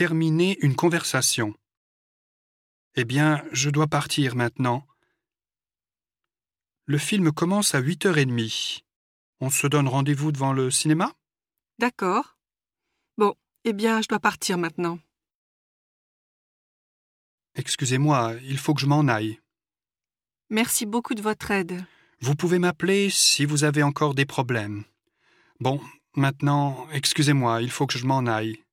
terminer une conversation. Eh bien, je dois partir maintenant. Le film commence à huit heures et demie. On se donne rendez-vous devant le cinéma? D'accord. Bon, eh bien, je dois partir maintenant. Excusez-moi, il faut que je m'en aille. Merci beaucoup de votre aide. Vous pouvez m'appeler si vous avez encore des problèmes. Bon, maintenant, excusez-moi, il faut que je m'en aille.